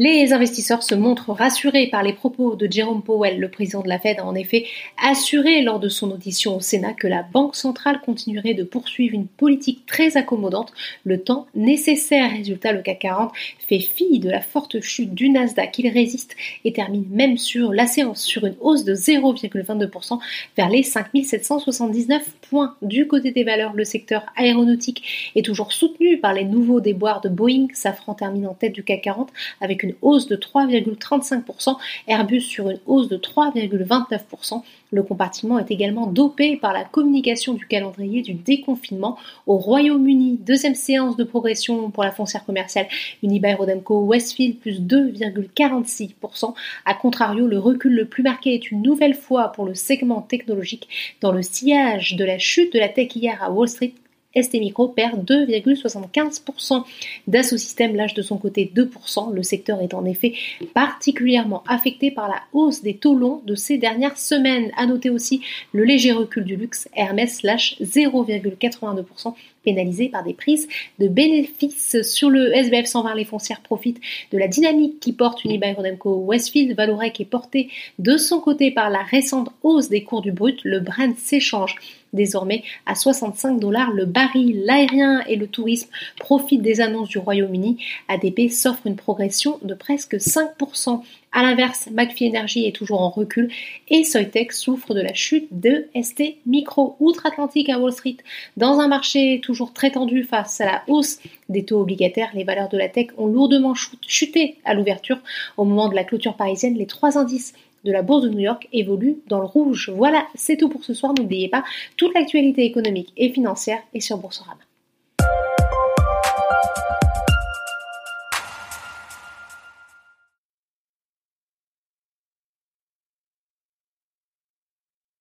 Les investisseurs se montrent rassurés par les propos de Jerome Powell. Le président de la Fed a en effet assuré lors de son audition au Sénat que la Banque centrale continuerait de poursuivre une politique très accommodante le temps nécessaire. Résultat, le CAC 40 fait fi de la forte chute du Nasdaq. Il résiste et termine même sur la séance sur une hausse de 0,22% vers les 5779 points. Du côté des valeurs, le secteur aéronautique est toujours soutenu par les nouveaux déboires de Boeing. Safran termine en tête du CAC 40 avec une une hausse de 3,35%, Airbus sur une hausse de 3,29%. Le compartiment est également dopé par la communication du calendrier du déconfinement au Royaume-Uni. Deuxième séance de progression pour la foncière commerciale Unibail-Rodamco Westfield plus 2,46%. A contrario, le recul le plus marqué est une nouvelle fois pour le segment technologique dans le sillage de la chute de la tech hier à Wall Street ST Micro perd 2,75%. Dassault Systèmes lâche de son côté 2%. Le secteur est en effet particulièrement affecté par la hausse des taux longs de ces dernières semaines. À noter aussi le léger recul du luxe. Hermès lâche 0,82% pénalisé par des prises de bénéfices. Sur le SBF 120, les foncières profitent de la dynamique qui porte Unibail Rodamco Westfield. Valorec est porté de son côté par la récente hausse des cours du brut. Le brand s'échange désormais à 65 dollars le baril. L'aérien et le tourisme profitent des annonces du Royaume-Uni. ADP s'offre une progression de presque 5%. A l'inverse, McPhee Energy est toujours en recul et Soitec souffre de la chute de ST Micro outre-Atlantique à Wall Street. Dans un marché toujours très tendu face à la hausse des taux obligataires, les valeurs de la tech ont lourdement chuté à l'ouverture. Au moment de la clôture parisienne, les trois indices de la Bourse de New York évoluent dans le rouge. Voilà, c'est tout pour ce soir. N'oubliez pas, toute l'actualité économique et financière est sur Boursorama.